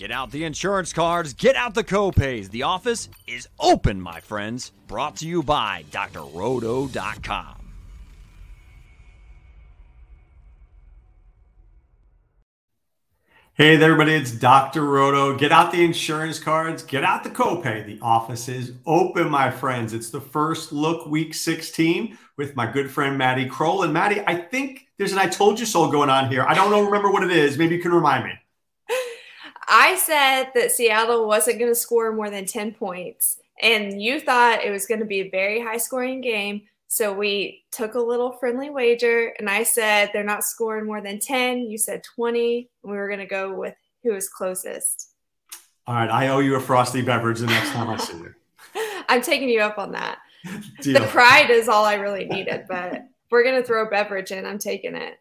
Get out the insurance cards, get out the copays. The office is open, my friends. Brought to you by drroto.com. Hey there, everybody, it's Dr. Roto. Get out the insurance cards, get out the copay. The office is open, my friends. It's the first look week 16 with my good friend Maddie Kroll. And Maddie, I think there's an I told you so going on here. I don't know, remember what it is. Maybe you can remind me. I said that Seattle wasn't going to score more than 10 points, and you thought it was going to be a very high scoring game. So we took a little friendly wager, and I said they're not scoring more than 10. You said 20, and we were going to go with who was closest. All right, I owe you a frosty beverage the next time I see you. I'm taking you up on that. Deal. The pride is all I really needed, but we're going to throw a beverage in. I'm taking it.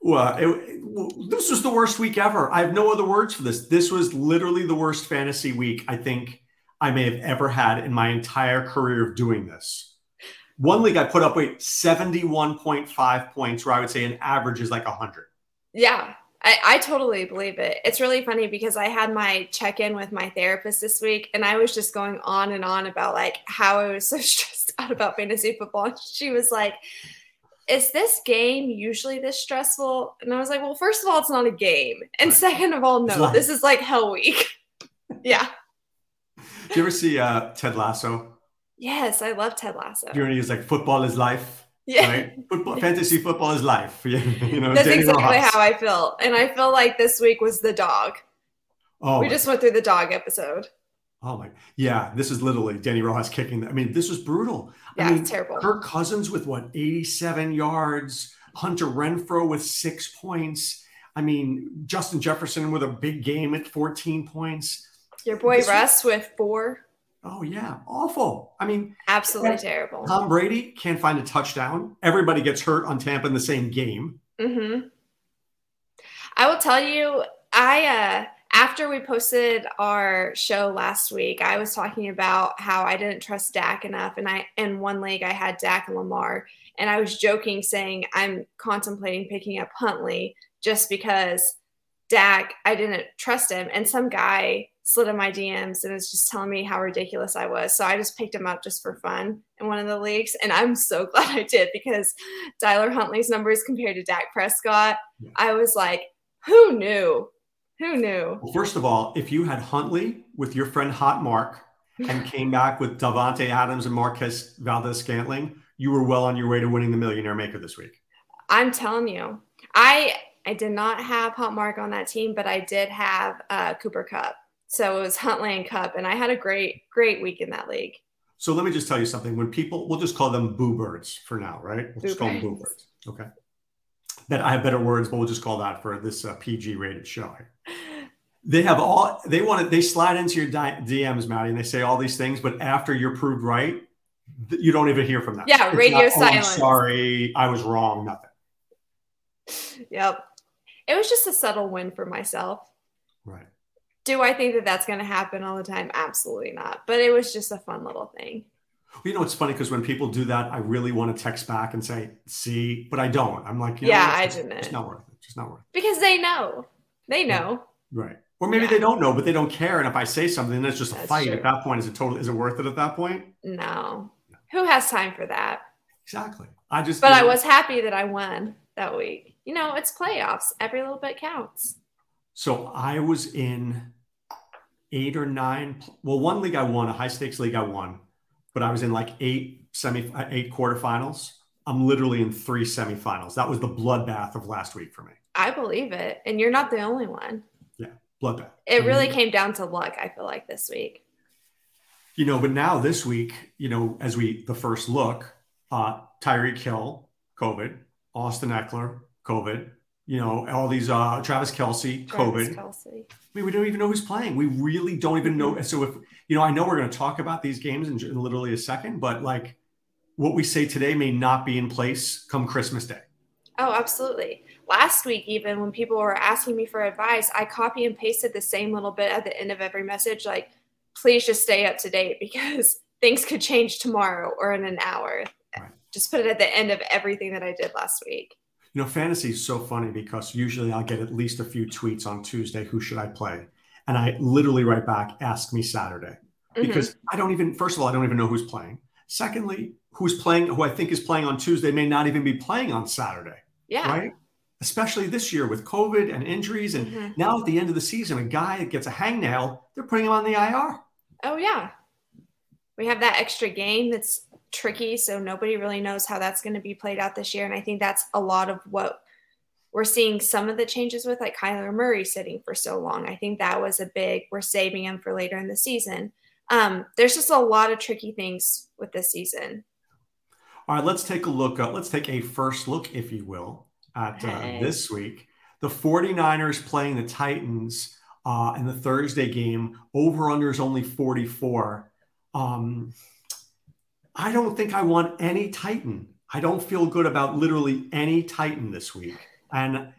Well, it, this was the worst week ever. I have no other words for this. This was literally the worst fantasy week I think I may have ever had in my entire career of doing this. One league I put up, wait, 71.5 points, where I would say an average is like 100. Yeah, I, I totally believe it. It's really funny because I had my check in with my therapist this week and I was just going on and on about like how I was so stressed out about fantasy football. She was like, is this game usually this stressful? And I was like, well, first of all, it's not a game. And second of all, no, this is like hell week. yeah. Do you ever see uh, Ted Lasso? Yes, I love Ted Lasso. Journey is like football is life. Yeah. Right? Football, fantasy football is life. you know, That's Dani exactly Rojas. how I feel. And I feel like this week was the dog. Oh, we just went through the dog episode. Oh my, yeah, this is literally Dani Rojas kicking. I mean, this was brutal. Yeah, I mean, terrible. Kirk Cousins with what, 87 yards, Hunter Renfrow with six points. I mean, Justin Jefferson with a big game at 14 points. Your boy this Russ was, with four. Oh yeah, awful. I mean, absolutely terrible. Tom Brady can't find a touchdown. Everybody gets hurt on Tampa in the same game. Mm-hmm. I will tell you, I uh after we posted our show last week, I was talking about how I didn't trust Dak enough, and I in one league I had Dak and Lamar, and I was joking saying I'm contemplating picking up Huntley just because Dak I didn't trust him, and some guy slid in my DMs and was just telling me how ridiculous I was. So I just picked him up just for fun in one of the leagues. And I'm so glad I did because Tyler Huntley's numbers compared to Dak Prescott. I was like, who knew? Who knew? Well, first of all, if you had Huntley with your friend Hot Mark and came back with Davante Adams and Marquez Valdes-Scantling, you were well on your way to winning the Millionaire Maker this week. I'm telling you, I I did not have Hot Mark on that team, but I did have uh, Cooper Kupp. So it was Huntley and Kupp, and I had a great, great week in that league. So let me just tell you something. When people, we'll just call them boo birds for now, right? We'll boo just call them boo birds. Okay. That I have better words, but we'll just call that for this uh, PG rated show. They have all they want to. They slide into your DMs, Maddie, and they say all these things, but after you're proved right, you don't even hear from them. Yeah, radio not, silence. Oh, sorry, I was wrong. Nothing. Yep. It was just a subtle win for myself. Right. Do I think that that's going to happen all the time? Absolutely not. But it was just a fun little thing. You know, it's funny because when people do that, I really want to text back and say, see, but I don't. I'm like, yeah, know, I didn't. It's not worth it. It's not worth it. Because they know. They know. Yeah. Right. Or maybe yeah. they don't know, but they don't care. And if I say something, then it's just a That's fight. True. At that point, is it total? Is it worth it at that point? No. Who has time for that? Exactly. I just. But I was happy that I won that week. You know, it's playoffs. Every little bit counts. So I was in eight or nine. Well, one league I won, a high stakes league I won, but I was in like eight semi, uh, eight quarterfinals. I'm literally in three semifinals. That was the bloodbath of last week for me. I believe it, and you're not the only one. Yeah, bloodbath. It really came down to luck. I feel like this week. You know, but now this week, you know, as we the first look, uh, Tyreek Hill, COVID, Austin Ekeler, COVID, you know, all these uh Travis Kelce, Travis COVID. Kelce. I mean, we don't even know who's playing. We really don't even know. So if you know, I know we're going to talk about these games in, in literally a second, but like what we say today may not be in place come Christmas Day. Oh, absolutely. Last week, even when people were asking me for advice, I copy and pasted the same little bit at the end of every message, like, please just stay up to date because things could change tomorrow or in an hour. Right. Just put it at the end of everything that I did last week. You know, fantasy is so funny because usually I'll get at least a few tweets on Tuesday. Who should I play? and I literally write back, ask me Saturday. Mhm. Because I don't even, first of all, I don't even know who's playing. Secondly, who's playing, who I think is playing on Tuesday may not even be playing on Saturday, yeah. right? Especially this year with COVID and injuries. And Mhm. now at the end of the season, a guy that gets a hangnail, they're putting him on the IR. Oh yeah. We have that extra game that's tricky, so nobody really knows how that's going to be played out this year. And I think that's a lot of what we're seeing some of the changes with, like Kyler Murray sitting for so long. I think that was a big. We're saving him for later in the season. Um, there's just a lot of tricky things with this season. All right, let's take a look. Uh, let's take a first look, if you will, at uh, this week. The 49ers playing the Titans uh, in the Thursday game. Over under is only 44. Um, I don't think I want any Titan. I don't feel good about literally any Titan this week. And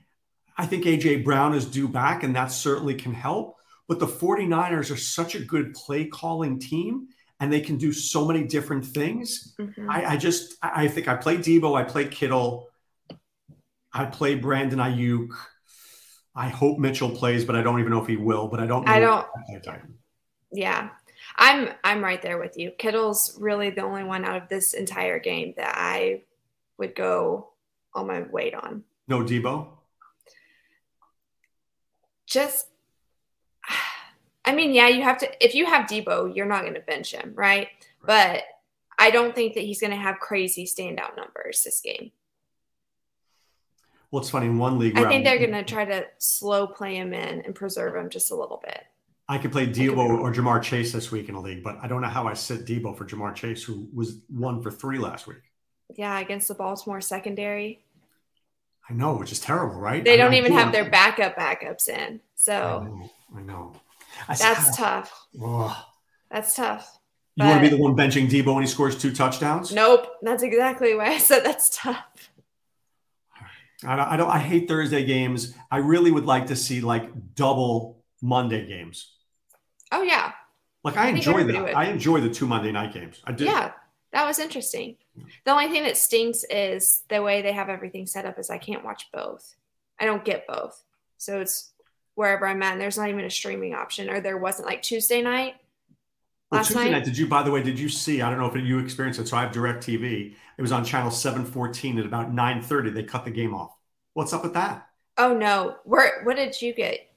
I think AJ Brown is due back, and that certainly can help. But the 49ers are such a good play calling team, and they can do so many different things. Mhm. I, I just I think I play Deebo, I play Kittle, I play Brandon Aiyuk. I hope Mitchell plays, but I don't even know if he will. But I don't. Know I don't. if I play Titan. Yeah. I'm I'm right there with you. Kittle's really the only one out of this entire game that I would go all my weight on. No Deebo. Just I mean, yeah, you have to if you have Deebo, you're not going to bench him, right? But I don't think that he's going to have crazy standout numbers this game. Well, it's funny in one league. I think I'm- they're going to try to slow play him in and preserve him just a little bit. I could play Deebo or Ja'Marr Chase this week in a league, but I don't know how I sit Deebo for Ja'Marr Chase, who was one for three last week. Yeah, against the Baltimore secondary. I know, which is terrible, right? They I- don't I even do have their backup backups in. I So know. I know. I that's tough. Ugh. That's tough. You want to be the one benching Deebo when he scores two touchdowns? Nope. That's exactly why I said that's tough. I don't, I don't. I hate Thursday games. I really would like to see like double Monday games. Oh yeah. Like I, I enjoy that. I enjoy the two Monday night games. I do. Yeah. That was interesting. The only thing that stinks is the way they have everything set up is I can't watch both. I don't get both. So it's wherever I'm at and there's not even a streaming option or there wasn't like Tuesday night. Well, Tuesday night? night, did you? By the way, did you see? I don't know if you experienced it. So I have Direct TV. It was on channel seven fourteen at about nine thirty. They cut the game off. What's up with that? Oh no. Where what did you get?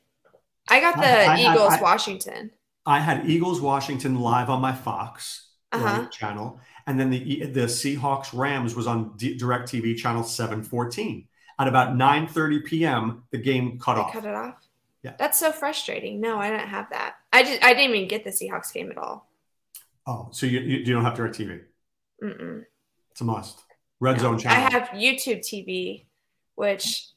I got the I- I Eagles I- Washington. I had Eagles Washington live on my Fox Uh-huh. right, channel, and then the the Seahawks Rams was on D- Direct TV channel seven fourteen. At about nine thirty p.m., the game cut They off. cut it off. Yeah. That's so frustrating. No, I didn't have that. I just I didn't even get the Seahawks game at all. Oh, so you, you, don't have Direct TV? Mm-mm. It's a must. Red No. Zone channel. I have YouTube TV, which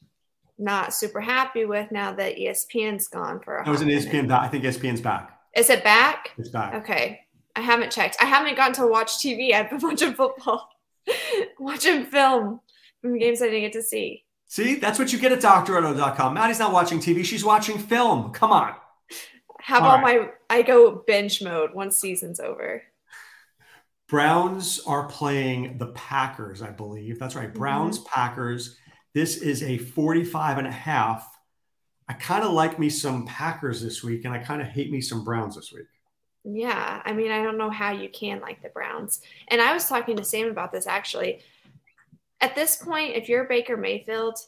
not super happy with now that ESPN's gone for a That was an ESPN. I think ESPN's back. Is it back? It's back. Okay. I haven't checked. I haven't gotten to watch TV. I've been watching football, watching film from games I didn't get to see. See, that's what you get at DrRoto.com. Maddie's not watching TV; she's watching film. Come on. How about my I go binge mode once season's over? Browns are playing the Packers, I believe. That's right. Browns, mm-hmm. Packers. This is a 45 and a half. I kind of like me some Packers this week, and I kind of hate me some Browns this week. Yeah, I mean, I don't know how you can like the Browns. And I was talking to Sam about this actually. At this point, if you're Baker Mayfield,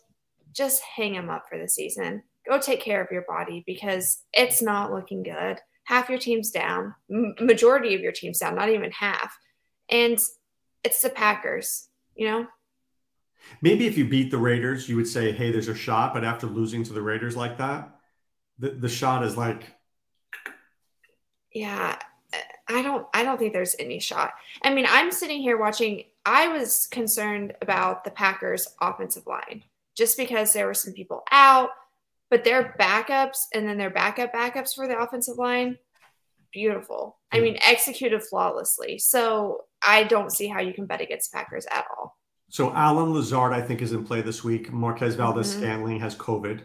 just hang him up for the season. Go take care of your body because it's not looking good. Half your team's down, M- majority of your team's down, not even half. And it's the Packers, you know? Maybe if you beat the Raiders, you would say, hey, there's a shot. But after losing to the Raiders like that, the, the shot is like, Yeah, I don't I don't think there's any shot. I mean, I'm sitting here watching I was concerned about the Packers offensive line just because there were some people out, but their backups and then their backup backups for the offensive line beautiful. I hmm. mean, executed flawlessly. So, I don't see how you can bet against Packers at all. So Allen Lazard, I think, is in play this week. Marquez Valdes Mhm. Scantling has COVID,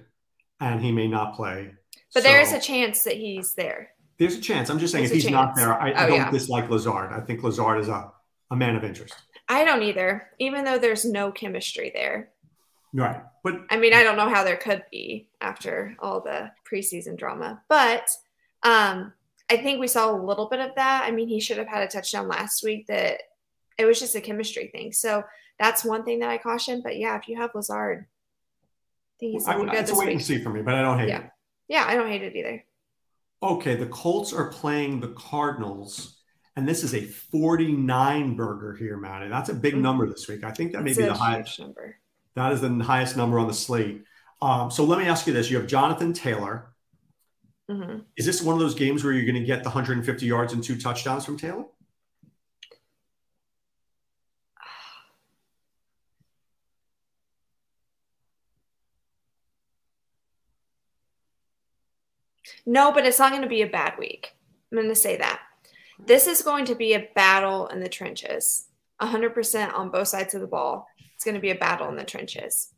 and he may not play. But there is a chance that he's there. there's a chance. I'm just saying, There's if he's not there, I, I Oh, don't yeah. dislike Lazard. I think Lazard is a, a man of interest. I don't either, even though there's no chemistry there. Right. But I mean, I don't know how there could be after all the preseason drama, but Um, I think we saw a little bit of that. I mean, he should have had a touchdown last week that it was just a chemistry thing. So that's one thing that I caution. But yeah, if you have Lazard, I think he's I, good it's a wait week. and see for me, but I don't hate yeah. it. Yeah, I don't hate it either. Okay, the Colts are playing the Cardinals, and this is a 49 burger here, Maddie. That's a big mm-hmm. number this week. I think that may be the highest number. That is the highest number on the slate. Um, so let me ask you this: You have Jonathan Taylor. Mm-hmm. Is this one of those games where you're going to get the 150 yards and two touchdowns from Taylor? No, but it's not going to be a bad week. I'm going to say that. This is going to be a battle in the trenches, 100% on both sides of the ball. It's going to be a battle in the trenches.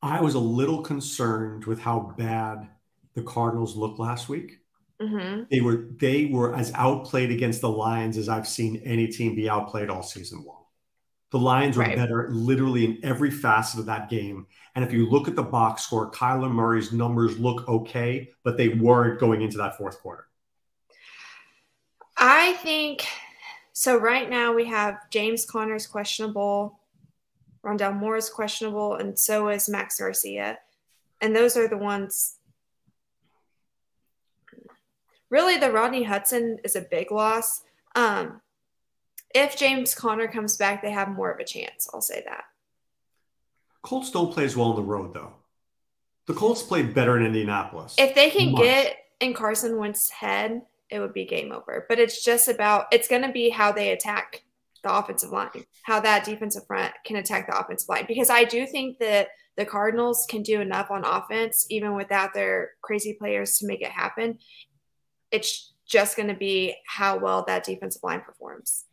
I was a little concerned with how bad the Cardinals looked last week. Mm-hmm. They were they were as outplayed against the Lions as I've seen any team be outplayed all season long. The Lions were right. better literally in every facet of that game. And if you look at the box score, Kyler Murray's numbers look okay, but they weren't going into that fourth quarter. I think so. Right now, we have James Conner's questionable, Rondale Moore is questionable, and so is Max Garcia. And those are the ones. Really, the Rodney Hudson is a big loss. Um, if James Conner comes back, they have more of a chance. I'll say that. Colts don't play as well on the road, though. The Colts played better in Indianapolis. If they can Much. get in Carson Wentz's head, it would be game over. But it's just about it's going to be how they attack the offensive line, how that defensive front can attack the offensive line. Because I do think that the Cardinals can do enough on offense, even without their crazy players, to make it happen. It's just going to be how well that defensive line performs.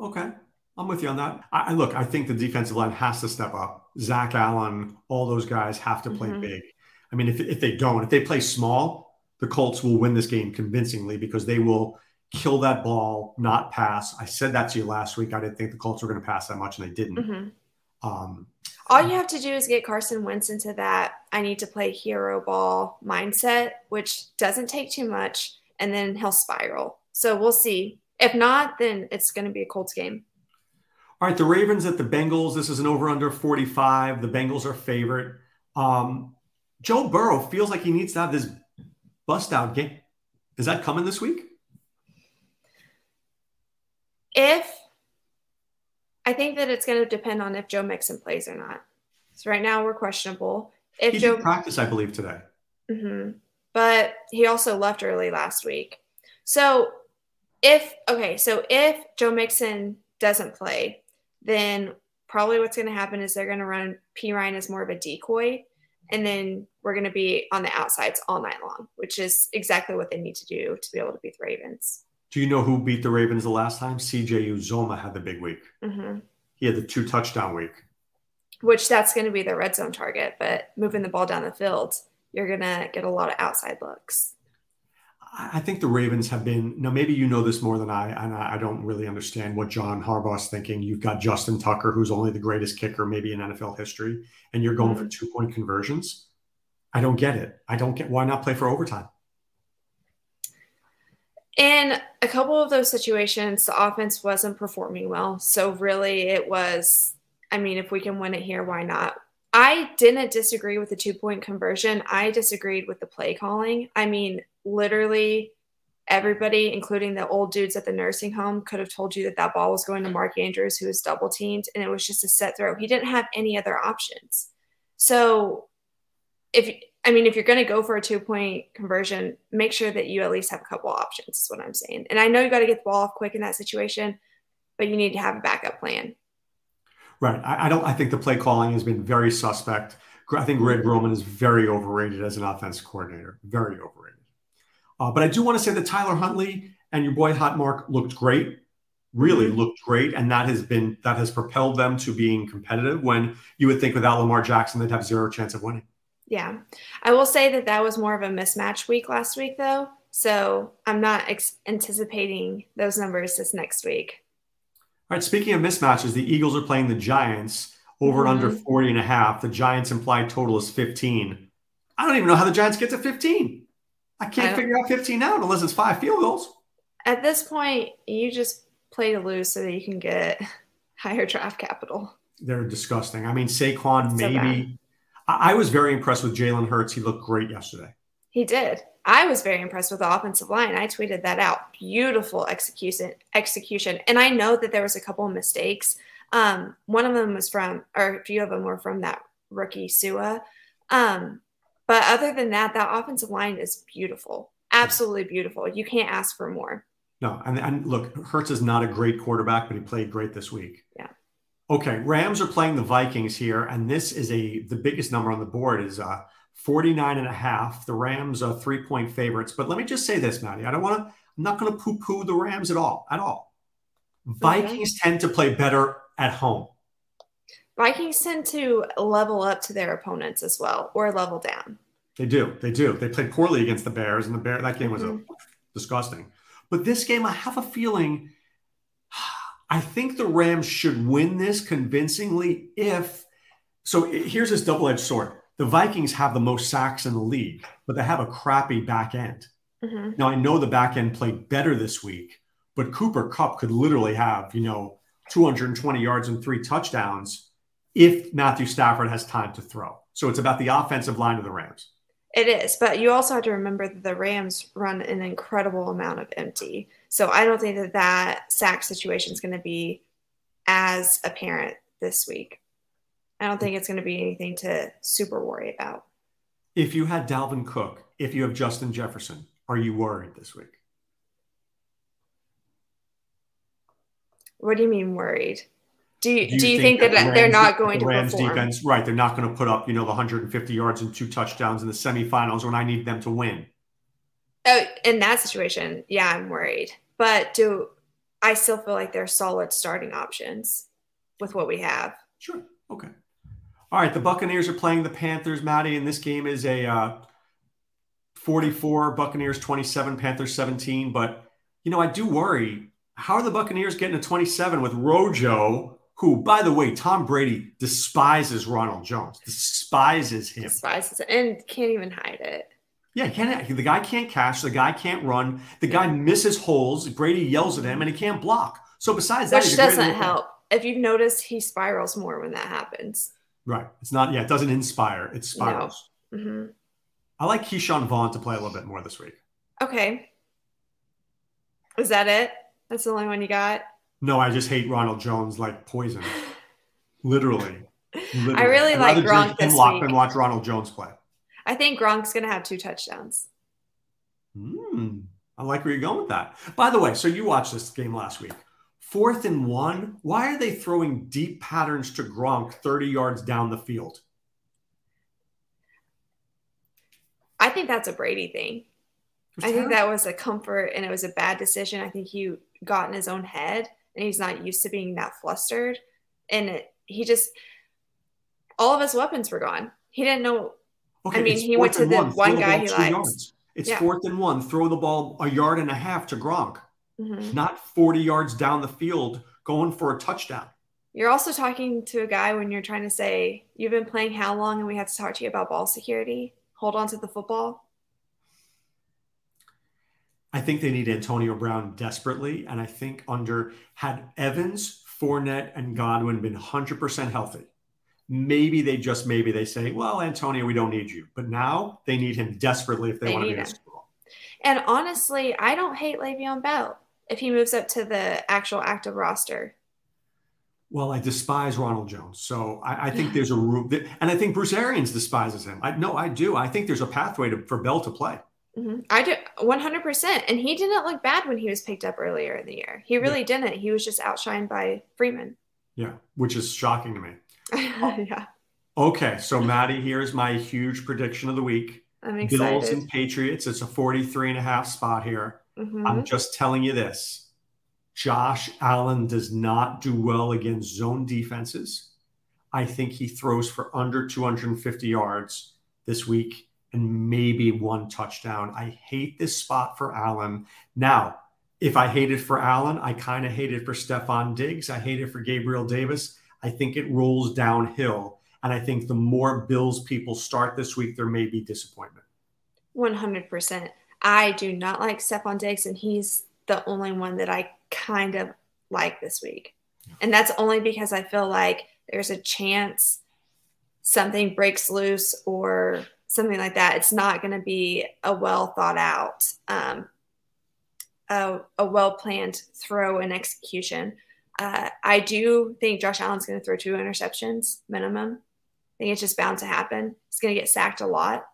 Okay. I'm with you on that. I, look, I think the defensive line has to step up. Zach Allen, all those guys have to play mm-hmm. big. I mean, if, if they don't, if they play small, the Colts will win this game convincingly because they will kill that ball, not pass. I said that to you last week. I didn't think the Colts were going to pass that much, and they didn't. Mm-hmm. Um, all you have to do is get Carson Wentz into that I need to play hero ball mindset, which doesn't take too much, and then he'll spiral. So we'll see. If not, then it's going to be a Colts game. All right, the Ravens at the Bengals. This is an over under 45. The Bengals are favorite. Um, Joe Burrow feels like he needs to have this bust out game. Is that coming this week? If I think that it's going to depend on if Joe Mixon plays or not. So right now we're questionable. If he Joe practice, I believe today. Mm-hmm. But he also left early last week. So if okay, so if Joe Mixon doesn't play, then probably what's going to happen is they're going to run Perine as more of a decoy, and then we're going to be on the outsides all night long, which is exactly what they need to do to be able to beat the Ravens. Do you know who beat the Ravens the last time? CJ Uzomah had the big week. Mm-hmm. He had the two touchdown week. Which that's going to be the red zone target, but moving the ball down the field, you're going to get a lot of outside looks. I think the Ravens have been now. Maybe you know this more than I, and I don't really understand what John Harbaugh's thinking. You've got Justin Tucker, who's only the greatest kicker maybe in NFL history, and you're going mm-hmm. for two point conversions. I don't get it. I don't get why not play for overtime. In a couple of those situations, the offense wasn't performing well. So really, it was. I mean, if we can win it here, why not? I didn't disagree with the two point conversion. I disagreed with the play calling. I mean, literally everybody, including the old dudes at the nursing home, could have told you that that ball was going to Mark Andrews, who was double teamed, and it was just a set throw. He didn't have any other options. So, if I mean, if you're going to go for a two point conversion, make sure that you at least have a couple options, is what I'm saying. And I know you got to get the ball off quick in that situation, but you need to have a backup plan. Right. I, I don't. I think the play calling has been very suspect. I think Greg Roman is very overrated as an offense coordinator. Very overrated. Uh, but I do want to say that Tyler Huntley and your boy Hot Mark looked great, really mm-hmm. looked great, and that has been that has propelled them to being competitive. When you would think without Lamar Jackson they'd have zero chance of winning. Yeah, I will say that that was more of a mismatch week last week, though. So I'm not ex- anticipating those numbers this next week. All right. Speaking of mismatches, the Eagles are playing the Giants over mm-hmm. and under 40 and a half. The Giants implied total is 15. I don't even know how the Giants get to 15. I can't I figure out 15 out unless it's five field goals. At this point, you just play to lose so that you can get higher draft capital. They're disgusting. I mean, Saquon, so maybe. I, I was very impressed with Jalen Hurts. He looked great yesterday. He did. I was very impressed with the offensive line. I tweeted that out. Beautiful execution, execution. And I know that there was a couple of mistakes. Um, one of them was from, or a few of them were from that rookie Sua. Um, but other than that, that offensive line is beautiful. Absolutely beautiful. You can't ask for more. No, and, and look, Hurts is not a great quarterback, but he played great this week. Yeah. Okay, Rams are playing the Vikings here, and this is a the biggest number on the board is uh 49 and a half. The Rams are three point favorites. But let me just say this, Maddie. I don't want to, I'm not going to poo poo the Rams at all, at all. Vikings tend to play better at home. Vikings tend to level up to their opponents as well, or level down. They do. They do. They played poorly against the Bears, and the Bear that game was mm-hmm. disgusting. But this game, I have a feeling. I think the Rams should win this convincingly if. So here's this double-edged sword the Vikings have the most sacks in the league, but they have a crappy back end. Mm-hmm. Now I know the back end played better this week, but Cooper Kupp could literally have, you know, 220 yards and three touchdowns if Matthew Stafford has time to throw. So it's about the offensive line of the Rams. It is, but you also have to remember that the Rams run an incredible amount of empty. So I don't think that that sack situation is going to be as apparent this week. I don't think it's going to be anything to super worry about. If you had Dalvin Cook, if you have Justin Jefferson, are you worried this week? What do you mean worried? Do you, do you, do you think, think, that, that they're not going the Rams to perform? defense, right? They're not going to put up, you know, the 150 yards and two touchdowns in the semifinals when I need them to win. Oh, in that situation, yeah, I'm worried. But do I still feel like they're solid starting options with what we have? Sure. Okay. All right, the Buccaneers are playing the Panthers, Maddie, and this game is a uh, 44 Buccaneers 27, Panthers 17. But you know, I do worry. How are the Buccaneers getting to 27 with Rojo, who, by the way, Tom Brady despises Ronald Jones, despises him, despises and can't even hide it. Yeah, can't the guy can't catch, the guy can't run, the guy misses holes. Brady yells at him, and he can't block. So besides that, which doesn't help. If you've noticed, he spirals more when that happens. Right. It's not, yeah, it doesn't inspire. It spirals. No. Mm-hmm. I like Ke'Shawn Vaughn to play a little bit more this week. Okay. Is that it? That's the only one you got? No, I just hate Ronald Jones like poison. Literally. Literally. I really I'd like Gronk this week. and watch Ronald Jones play. I think Gronk's going to have two touchdowns. Hmm. I like where you're going with that. By the way, so you watched this game last week. Fourth and one, why are they throwing deep patterns to Gronk 30 yards down the field? I think that's a Brady thing. I think that was a comfort and it was a bad decision. I think he got in his own head and he's not used to being that flustered. And it, he just, all of his weapons were gone. He didn't know. Okay, I mean, he went to the one, one guy he liked. Yards. It's yeah. fourth and one. Throw the ball a yard and a half to Gronk mm-hmm. not 40 yards down the field going for a touchdown. You're also talking to a guy when you're trying to say, You've been playing how long and we have to talk to you about ball security? Hold on to the football. I think they need Antonio Brown desperately. And I think under had Evans, Fournette, and Godwin been 100% healthy, maybe they just maybe they say, well, Antonio, we don't need you. But now they need him desperately if they, they want to be in school. And honestly, I don't hate Le'Veon Bell if he moves up to the actual active roster? Well, I despise Ronald Jones, so I, I think there's a room, that, and I think Bruce Arians despises him. I no, I do. I think there's a pathway to, for Bell to play. Mm-hmm. I do 100, percent and he didn't look bad when he was picked up earlier in the year. He really yeah. didn't. He was just outshined by Freeman. Yeah, which is shocking to me. yeah. Okay, so Maddie, here's my huge prediction of the week. I'm excited. Bills and Patriots. It's a 43 and a half spot here. Mm-hmm. I'm just telling you this Josh Allen does not do well against zone defenses. I think he throws for under 250 yards this week and maybe one touchdown. I hate this spot for Allen. Now, if I hate it for Allen, I kind of hate it for Stefon Diggs. I hate it for Gabriel Davis. I think it rolls downhill. And I think the more Bills people start this week, there may be disappointment. 100%. I do not like Stefon Diggs, and he's the only one that I kind of like this week. And that's only because I feel like there's a chance something breaks loose or something like that. It's not going to be a well thought out, um, a, a well planned throw and execution. Uh, I do think Josh Allen's going to throw two interceptions minimum. I think it's just bound to happen. He's going to get sacked a lot.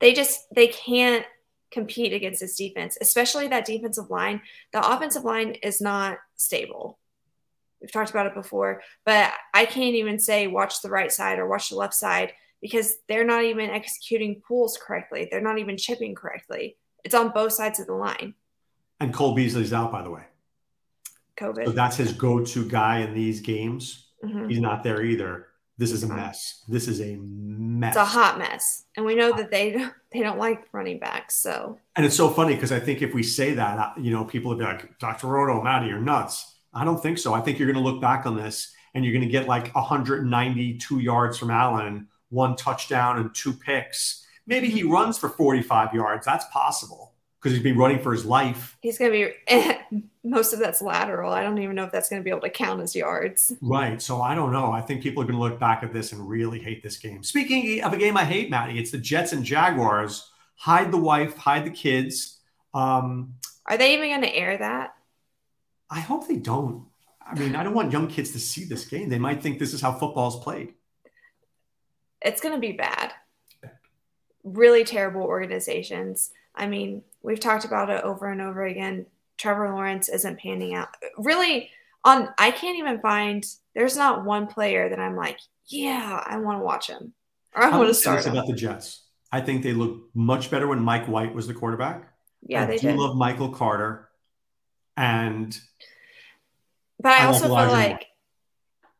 They just they can't compete against this defense, especially that defensive line. The offensive line is not stable. We've talked about it before, but I can't even say watch the right side or watch the left side because they're not even executing pulls correctly. They're not even chipping correctly. It's on both sides of the line. And Cole Beasley's out, by the way. COVID. So that's his go-to guy in these games. Mhm. He's not there either. This is a mess. This is a mess. It's a hot mess, and we know that they they don't like running backs. So And it's so funny because I think if we say that, uh, you know, people would be like, Dr. Roto, Maddie, you're nuts. I don't think so. I think you're going to look back on this and you're going to get like 192 yards from Allen, one touchdown and two picks. Maybe he runs for 45 yards. That's possible because he's been running for his life. he's going to be most of that's lateral. I don't even know if that's going to be able to count as yards. Right. So I don't know. I think people are going to look back at this and really hate this game. Speaking of a game I hate, Maddie, it's the Jets and Jaguars. Hide the wife, hide the kids. Um, Are they even going to air that? I hope they don't. I mean, I don't want young kids to see this game. They might think this is how football is played. It's going to be bad. Really terrible organizations. I mean, we've talked about it over and over again. Trevor Lawrence isn't panning out. Really, on I can't even find. There's not one player that I'm like, yeah, I want to watch him or I want gonna start this about the Jets. I think they look much better when Mike White was the quarterback. Yeah, I they do did. love Michael Carter, and But I, I also feel like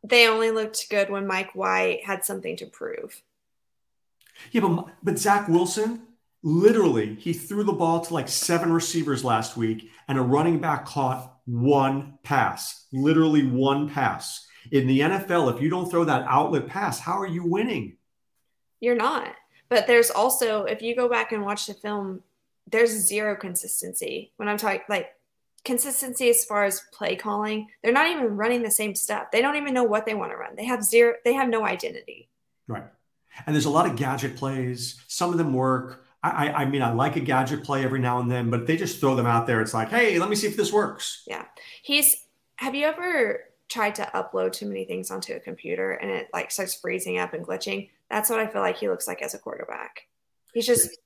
they only looked good when Mike White had something to prove. yeah, but but Zach Wilson literally he threw the ball to like seven receivers last week, and a running back caught one pass, literally one pass. In the NFL, if you don't throw that outlet pass, how are you winning? You're not. But there's also, if you go back and watch the film, there's zero consistency. When I'm talking like consistency as far as play calling, they're not even running the same stuff. They don't even know what they want to run. They have zero, they have no identity. Right. And there's a lot of gadget plays. Some of them work. I, I, I mean, I like a gadget play every now and then, but they just throw them out there. It's like, hey, let me see if this works. Yeah. He's, have you ever tried to upload too many things onto a computer and it like starts freezing up and glitching? That's what I feel like he looks like as a quarterback. He's just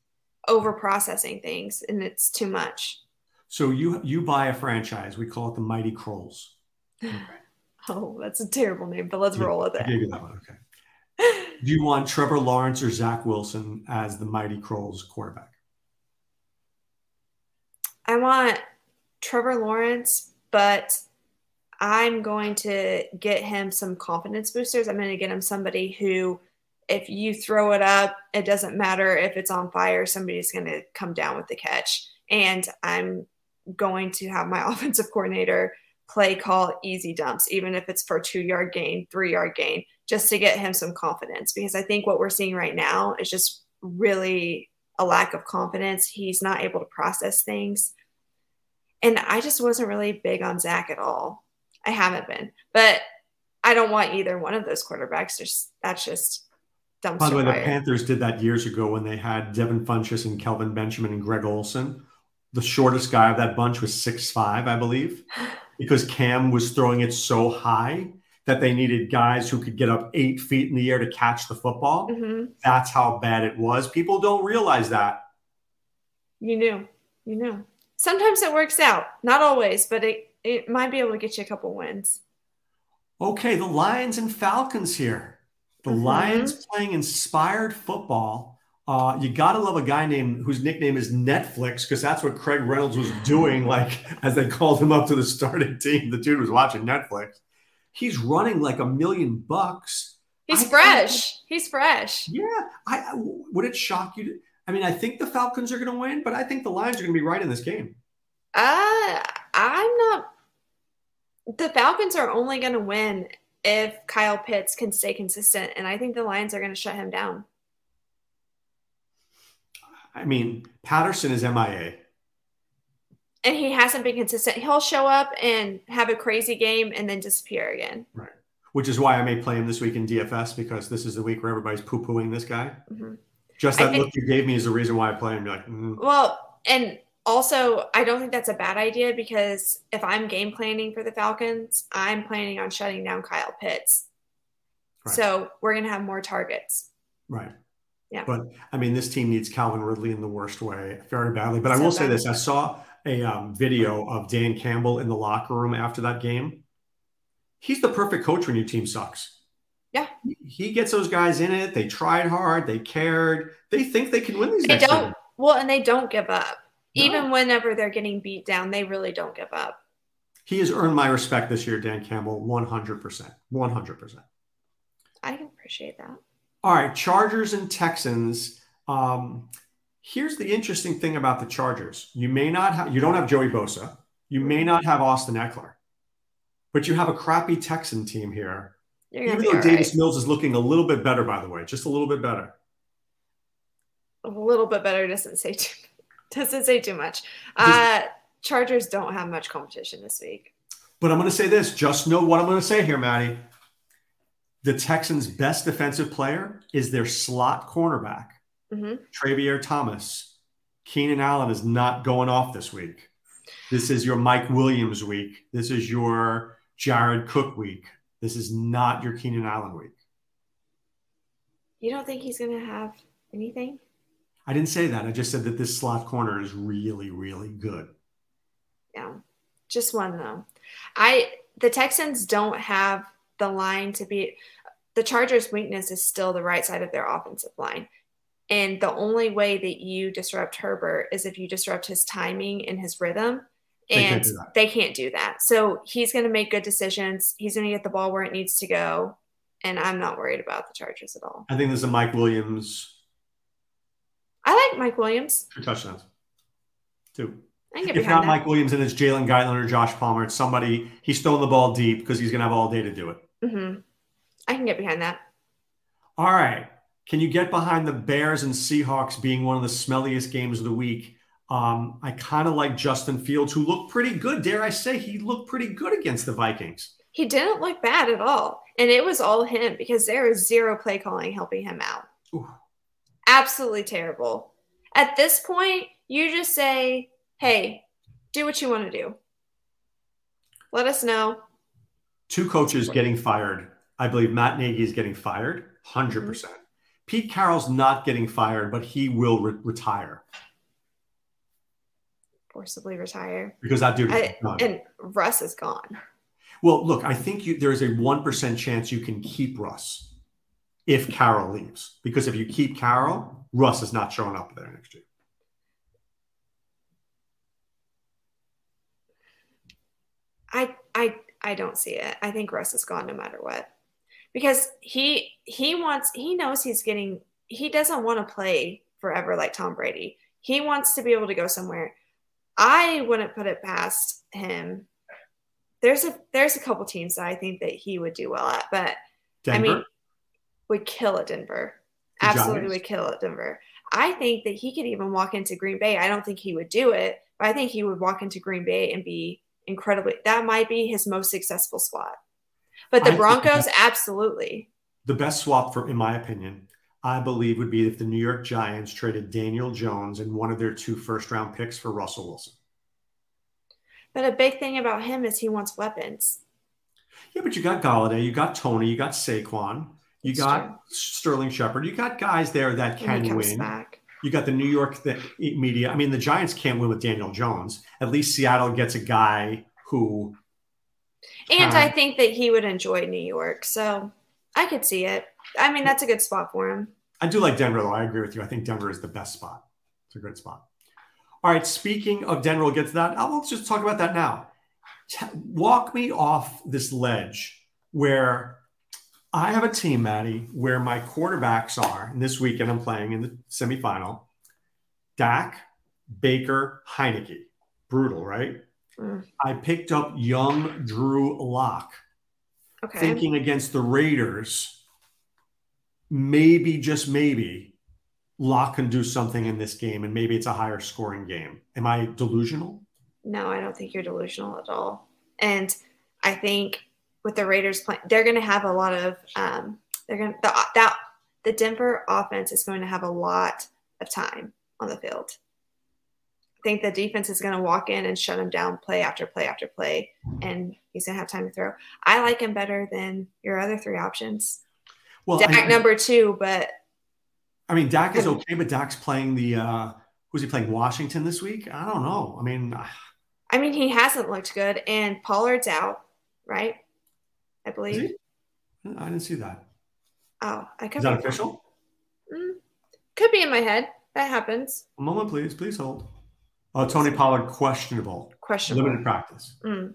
over processing things and it's too much. So you you buy a franchise. We call it the Mighty Krolls. Oh, that's a terrible name, but let's roll with I it. gave you that one. Okay. Do you want Trevor Lawrence or Zach Wilson as the Mighty Krolls quarterback? I want Trevor Lawrence, but I'm going to get him some confidence boosters. I'm going to get him somebody who, if you throw it up, it doesn't matter if it's on fire, somebody's going to come down with the catch. And I'm going to have my offensive coordinator play call easy dumps, even if it's for two yard gain, three yard gain, just to get him some confidence. Because I think what we're seeing right now is just really a lack of confidence. He's not able to process things. And I just wasn't really big on Zach at all. I haven't been, but I don't want either one of those quarterbacks. Just that's just dumpster By the way, the. Panthers did that years ago when they had Devin Funchess and Kelvin Benjamin and Greg Olsen. The shortest guy of that bunch was six five, I believe, because Cam was throwing it so high that they needed guys who could get up eight feet in the air to catch the football. Mhm. That's how bad it was. People don't realize that. You knew, you knew. Sometimes it works out, not always, but it it might be able to get you a couple wins. Okay, the Lions and Falcons here. The Mhm. Lions playing inspired football. Uh, you got to love a guy named whose nickname is Netflix because that's what Craig Reynolds was doing. Like as they called him up to the starting team, the dude was watching Netflix. He's running like a million bucks. He's I fresh. He's fresh. Yeah, I, I would it shock you? To, I mean, I think the Falcons are going to win, but I think the Lions are going to be right in this game. Uh, I'm not. The Falcons are only going to win if Kyle Pitts can stay consistent, and I think the Lions are going to shut him down. I mean, Patterson is MIA. And he hasn't been consistent. He'll show up and have a crazy game and then disappear again. Right. Which is why I may play him this week in DFS because this is the week where everybody's poo pooing this guy. Mhm. Just that think- look you gave me is the reason why I play him. You're like, mm, Well, and also, I don't think that's a bad idea because if I'm game planning for the Falcons, I'm planning on shutting down Kyle Pitts. Right. So we're going to have more targets. right. Yeah. But I mean, this team needs Calvin Ridley in the worst way very badly. But I So will say this I saw a um, video of Dan Campbell in the locker room after that game. He's the perfect coach when your team sucks. Yeah. He- gets those guys in it. They tried hard. They cared. They think they can win these games. They don't, games. well, and they don't give up. No. Even whenever they're getting beat down, they really don't give up. He has earned my respect this year, Dan Campbell, 100%. 100%. I appreciate that. All right, Chargers and Texans. Um, here's the interesting thing about the Chargers. You may not have, you don't have Joey Bosa. You may not have Austin Ekeler, but you have a crappy Texan team here. Even though Davis right. Mills is looking a little bit better, by the way, just a little bit better. A little bit better doesn't say too, doesn't say too much. Uh, Chargers don't have much competition this week. But I'm going to say this. Just know what I'm going to say here, Maddie. The Texans' best defensive player is their slot cornerback, hmm Tavierre Thomas. Keenan Allen is not going off this week. This is your Mike Williams week. This is your Jared Cook week. This is not your Keenan Allen week. You don't think he's going to have anything? I didn't say that. I just said that this slot corner is really, really good. Yeah, just one though. I the Texans don't have the line to be. The Chargers' weakness is still the right side of their offensive line, and the only way that you disrupt Herbert is if you disrupt his timing and his rhythm. They can't And do that. they can't do that. So he's going to make good decisions. He's going to get the ball where it needs to go, and I'm not worried about the Chargers at all. I think this is a Mike Williams I like Mike Williams. two touchdowns. Two. If not that. Mike Williams, and it's Jalen Guyton or Josh Palmer. It's somebody he's throwing the ball deep because he's going to have all day to do it. Hmm I can get behind that. All right. Can you get behind the Bears and Seahawks being one of the smelliest games of the week? Um, I kind of like Justin Fields, who looked pretty good. Dare I say, he looked pretty good against the Vikings. He didn't look bad at all. And it was all him because there was zero play calling helping him out. Ooh. Absolutely terrible. At this point, you just say, hey, do what you want to do. Let us know. Two coaches getting fired. I believe Matt Nagy is getting fired, 100%. Mm-hmm. percent Pete Carroll's not getting fired, but he will re- retire Forcibly retire. because that dude is I, and Russ is gone. Well, look, I think you, there's a 1% chance you can keep Russ if Carroll leaves. Because if you keep Carroll, Russ is not showing up there next year. I I I don't see it. I think Russ is gone no matter what. Because he he wants he knows he's getting he doesn't want to play forever like Tom Brady. He wants to be able to go somewhere. I wouldn't put it past him. There's a there's a couple teams that I think that he would do well at, but Denver, I mean would kill at Denver. The Absolutely Giants? would kill at Denver. I think that he could even walk into Green Bay. I don't think he would do it, but I think he would walk into Green Bay and be incredibly that might be his most successful swap. But the think Broncos, that- absolutely. the best swap, for, in my opinion, I believe would be if the New York Giants traded Daniel Jones and one of their two first round picks for Russell Wilson. But a big thing about him is he wants weapons. Yeah, but you got Golladay, you got Tony, you got Saquon, you It's got true. Sterling Shepard, you got guys there that can win. back. You got the New York the media. I mean, the Giants can't win with Daniel Jones. At least Seattle gets a guy who And Huh. I think that he would enjoy New York. So I could see it. I mean, that's a good spot for him. I do like Denver, though. I agree with you. I think Denver is the best spot. It's a great spot. All right. Speaking of Denver, we'll get to that. I'll, let's just talk about that now. T- walk me off this ledge where I have a team, Maddie, where my quarterbacks are. And this weekend, I'm playing in the semifinal. Dak, Baker, Heinicke. Brutal, right? Mm. I picked up young Drew Lock Okay. thinking against the Raiders, maybe just maybe Lock can do something in this game and maybe it's a higher scoring game. Am I delusional? No, I don't think you're delusional at all. And I think with the Raiders playing, they're going to have a lot of um, they're going to the, that the Denver offense is going to have a lot of time on the field. I think the defense is going to walk in and shut him down play after play after play, and he's going to have time to throw. I like him better than your other three options. Well, Dak I mean, number two, but I mean, Dak is okay, but Dak's playing the uh who's he playing Washington this week? I don't know. I mean, I mean, he hasn't looked good, and Pollard's out, right? I believe. I didn't see that. Oh, I could. Is that official? Mm, could be in my head. That happens. A moment, please. Please hold. Oh, Tony Pollard questionable. Questionable. Limited practice. Mm.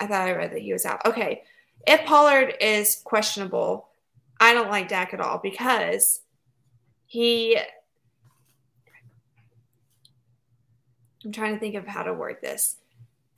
I thought I read that he was out. Okay, if Pollard is questionable, I don't like Dak at all because he I'm trying to think of how to word this.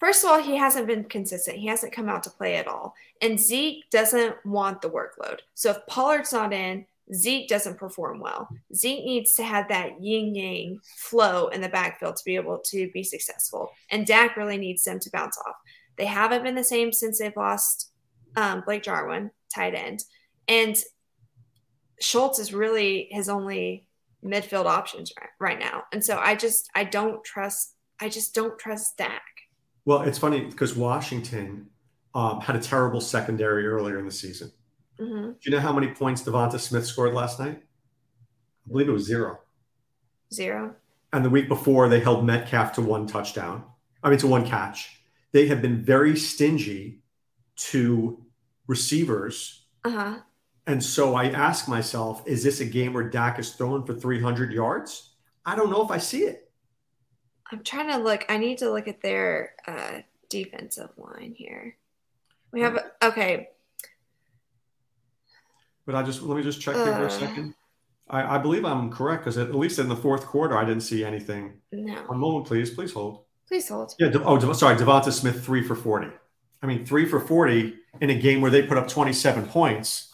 First of all, he hasn't been consistent. He hasn't come out to play at all. And Zeke doesn't want the workload. So if Pollard's not in, Zeke doesn't perform well. Zeke needs to have that yin yang flow in the backfield to be able to be successful. And Dak really needs them to bounce off. They haven't been the same since they've lost um, Blake Jarwin, tight end. And Schultz is really his only midfield options right, right now. And so I just I don't trust I just don't trust Dak. Well, it's funny because Washington um, had a terrible secondary earlier in the season. Mm-hmm. Do you know how many points Devonta Smith scored last night? I believe it was zero. Zero. And the week before, they held Metcalf to one touchdown. I mean, to one catch. They have been very stingy to receivers. Uh-huh. And so I ask myself, is this a game where Dak is throwing for 300 yards? I don't know if I see it. I'm trying to look. I need to look at their uh, defensive line here. We have, okay. But I just, let me just check here for a uh. second. I, I believe I'm correct because at least in the fourth quarter, I didn't see anything. No. One moment, please. Please hold. Please hold. Yeah. De- oh, De- sorry. Devonta Smith, three for 40. I mean, three for 40 in a game where they put up 27 points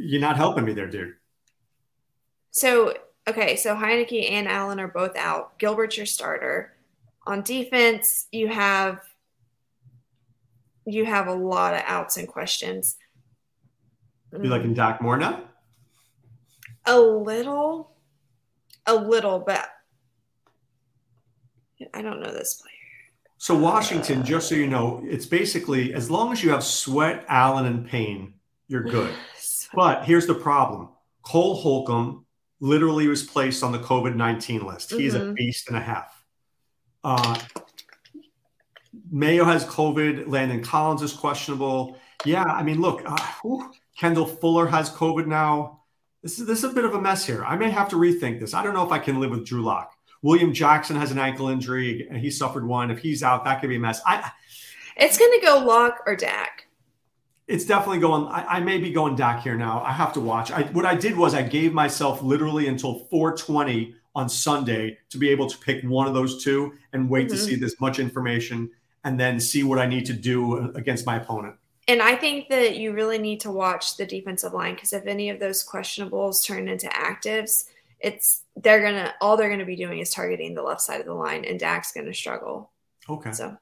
you're not helping me there, dude. So okay, so Heinicke and Allen are both out. Gilbert's your starter. On defense, you have you have a lot of outs and questions. You liking Dak more now? A little, a little, but I don't know this player. So Washington, uh, just so you know, it's basically as long as you have Sweat, Allen, and Payne, you're good. But here's the problem Cole Holcomb literally was placed on the COVID 19 list. He's mm-hmm. a beast and a half. Uh, Mayo has COVID. Landon Collins is questionable. Yeah, I mean, look, uh, whew, Kendall Fuller has COVID now. This is this is a bit of a mess here. I may have to rethink this. I don't know if I can live with Drew Lock. William Jackson has an ankle injury and he suffered one. If he's out, that could be a mess. I. It's going to go Lock or Dak it's definitely going. I, I, may be going Dak here now. I have to watch. I, what I did was I gave myself literally until 420 on Sunday to be able to pick one of those two and wait mm-hmm. to see this much information and then see what I need to do against my opponent. And I think that you really need to watch the defensive line because if any of those questionables turn into actives, it's they're gonna all they're gonna be doing is targeting the left side of the line, and Dak's gonna struggle. Okay. So,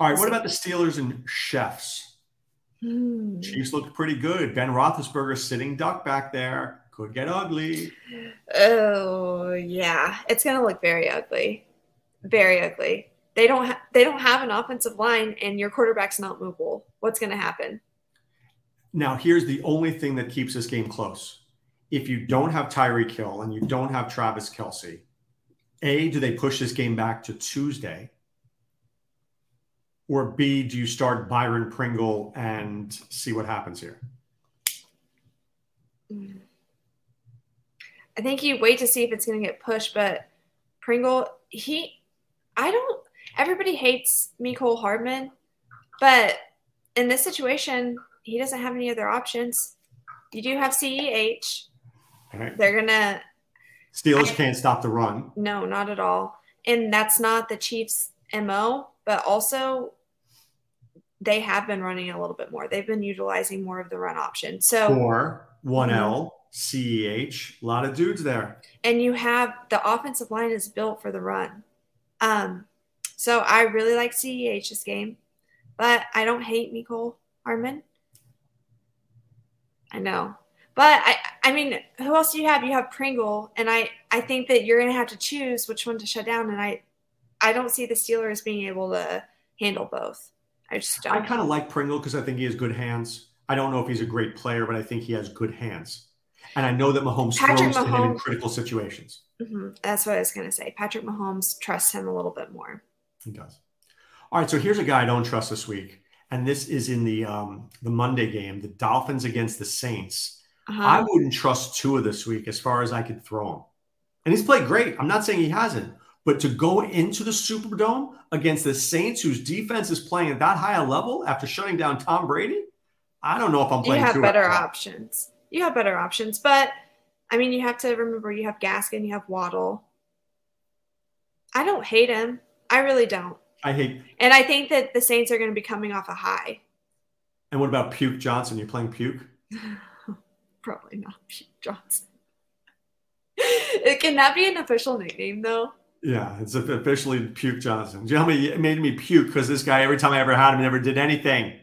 all right. What about the Steelers and Chiefs? Mm. Chiefs looked pretty good. Ben Roethlisberger sitting duck back there could get ugly. Oh yeah, it's gonna look very ugly, very ugly. They don't ha- they don't have an offensive line, and your quarterback's not mobile. What's gonna happen? Now here's the only thing that keeps this game close. If you don't have Tyreek Hill and you don't have Travis Kelce, a do they push this game back to Tuesday? Or B, do you start Byron Pringle and see what happens here? I think you wait to see if it's going to get pushed, but Pringle, he, I don't, everybody hates Mecole Hardman, but in this situation, he doesn't have any other options. You do have CEH. Right. They're going to. Steelers I, can't stop the run. No, not at all. And that's not the Chiefs' MO, but also they have been running a little bit more. They've been utilizing more of the run option. So or one L CEH, a lot of dudes there. And you have the offensive line is built for the run. Um, so I really like CEH this game, but I don't hate Mecole Hardman. I know. But I, I mean, who else do you have? You have Pringle, and I, I think that you're going to have to choose which one to shut down. And I, I don't see the Steelers being able to handle both. I just don't. I kind of like Pringle because I think he has good hands. I don't know if he's a great player, but I think he has good hands. And I know that Mahomes Patrick throws to him in critical situations. hmm That's what I was going to say. Patrick Mahomes trusts him a little bit more. He does. All right, so here's a guy I don't trust this week, and this is in the um, the Monday game, the Dolphins against the Saints. Uh-huh. I wouldn't trust Tua this week as far as I could throw him. And he's played great. I'm not saying he hasn't, but to go into the Superdome against the Saints, whose defense is playing at that high a level after shutting down Tom Brady, I don't know if I'm playing. you have better options. You have better options, but I mean, you have to remember you have Gaskin, you have Waddle. I don't hate him. I really don't. I hate. And I think that the Saints are going to be coming off a high. And what about Puke Johnson? You're playing Puke? Probably not Pete Johnson. it can that be an official nickname though? Yeah, it's officially Puke Johnson. You know how many it made me puke because this guy every time I ever had him never did anything.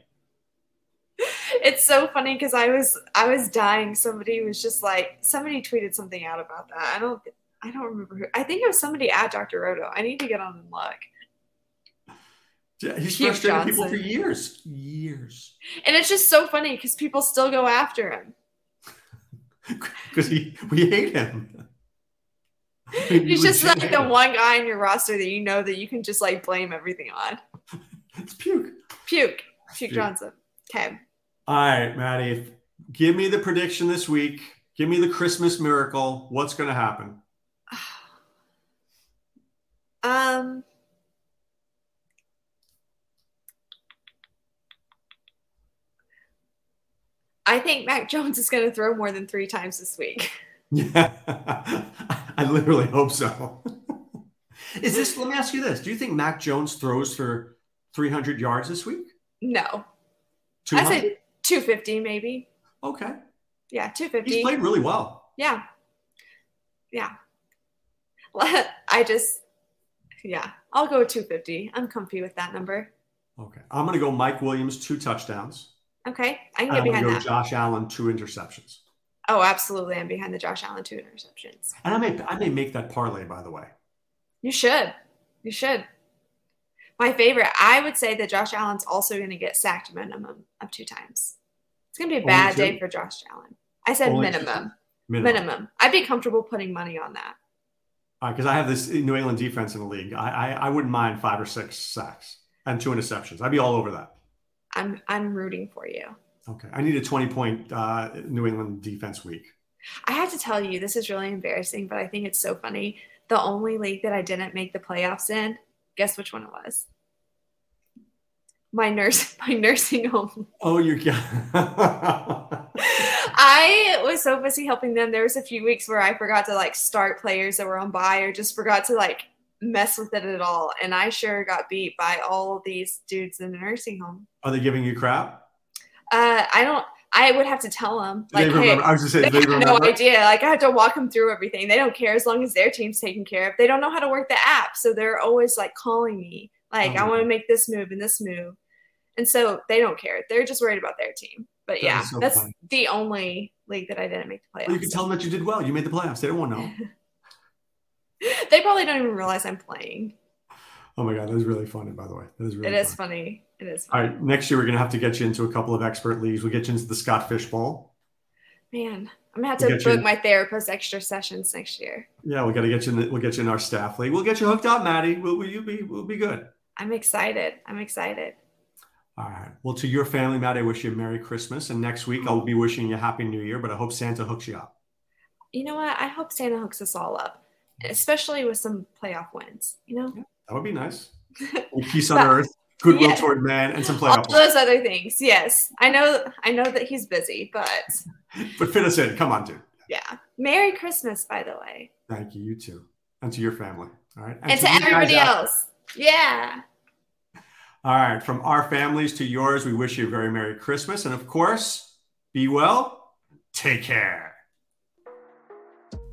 It's so funny because I was I was dying. Somebody was just like somebody tweeted something out about that. I don't I don't remember who. I think it was somebody at Dr. Roto. I need to get on and look. Yeah, He's Puke frustrated people for years, years, And it's just so funny because people still go after him. because he we hate him. He's just like the one guy in your roster that you know that you can just like blame everything on. It's Puke. Puke. Puke Puke. Johnson. Okay. All right, Maddie, give me the prediction this week. Give me the Christmas miracle. What's going to happen? Um I think Mac Jones is going to throw more than three times this week. Yeah, I literally hope so. Is this? Let me ask you this: Do you think Mac Jones throws for 300 yards this week? No, I 200? said 250 maybe. okay. Yeah, 250. He's 250. played really well. Yeah. Yeah. I just, yeah, I'll go 250. I'm comfy with that number. Okay, I'm going to go Mike Williams two touchdowns. Okay. I can get I'm behind go that. Josh Allen two interceptions. Oh, absolutely. I'm behind the Josh Allen two interceptions. And I may I may make that parlay by the way. You should. You should. My favorite, I would say that Josh Allen's also going to get sacked minimum of two times. It's going to be a bad day for Josh Allen. I said minimum. Minimum. Minimum. I'd be comfortable putting money on that. because I have this New England defense in the league. I, I I wouldn't mind five or six sacks and two interceptions. I'd be all over that. I'm I'm rooting for you. Okay, I need a 20 point uh, New England defense week. I have to tell you, this is really embarrassing, but I think it's so funny. The only league that I didn't make the playoffs in, guess which one it was? My nurse, my nursing home. Oh, you got. I was so busy helping them. There was a few weeks where I forgot to like start players that were on bye or just forgot to like mess with it at all. And I sure got beat by all these dudes in the nursing home. Are they giving you crap? Uh, I don't. I would have to tell them Do they like, hey. I was just saying, they they have no idea. Like I have to walk them through everything. They don't care as long as their team's taken care of. They don't know how to work the app, so they're always like calling me, like Oh, I want to make this move and this move, and so they don't care. They're just worried about their team. But That yeah, so that's the only league that I didn't make the playoffs. Well, you can tell them that you did well. You made the playoffs. They don't want to know. they probably don't even realize I'm playing. Oh my god, that is really funny. By the way, that is really. It is funny. It is. All Funny. right, next year we're gonna have to get you into a couple of expert leagues. We'll get you into the Scott Fish Bowl. Man, I'm gonna have We'll to you- book my therapist extra sessions next year. Yeah, we got to get you. In the, we'll get you in our staff league. We'll get you hooked up, Maddie. We'll, will you be? We'll be good. I'm excited. I'm excited. All right. Well, to your family, Maddie, I wish you a Merry Christmas. And next week I'll be wishing you a Happy New Year. But I hope Santa hooks you up. You know what? I hope Santa hooks us all up, especially with some playoff wins. You know, That would be nice. Peace on earth, goodwill Yeah. toward man, and some all playoff. wins. those other things. Yes, I know. I know that he's busy, but But fit us in. Come on, dude. yeah. Merry Christmas, by the way, Thank you. You too, and to your family. All right, and, to you guys everybody else. Yeah. All right. From our families to yours, we wish you a very Merry Christmas, and of course, be well. Take care.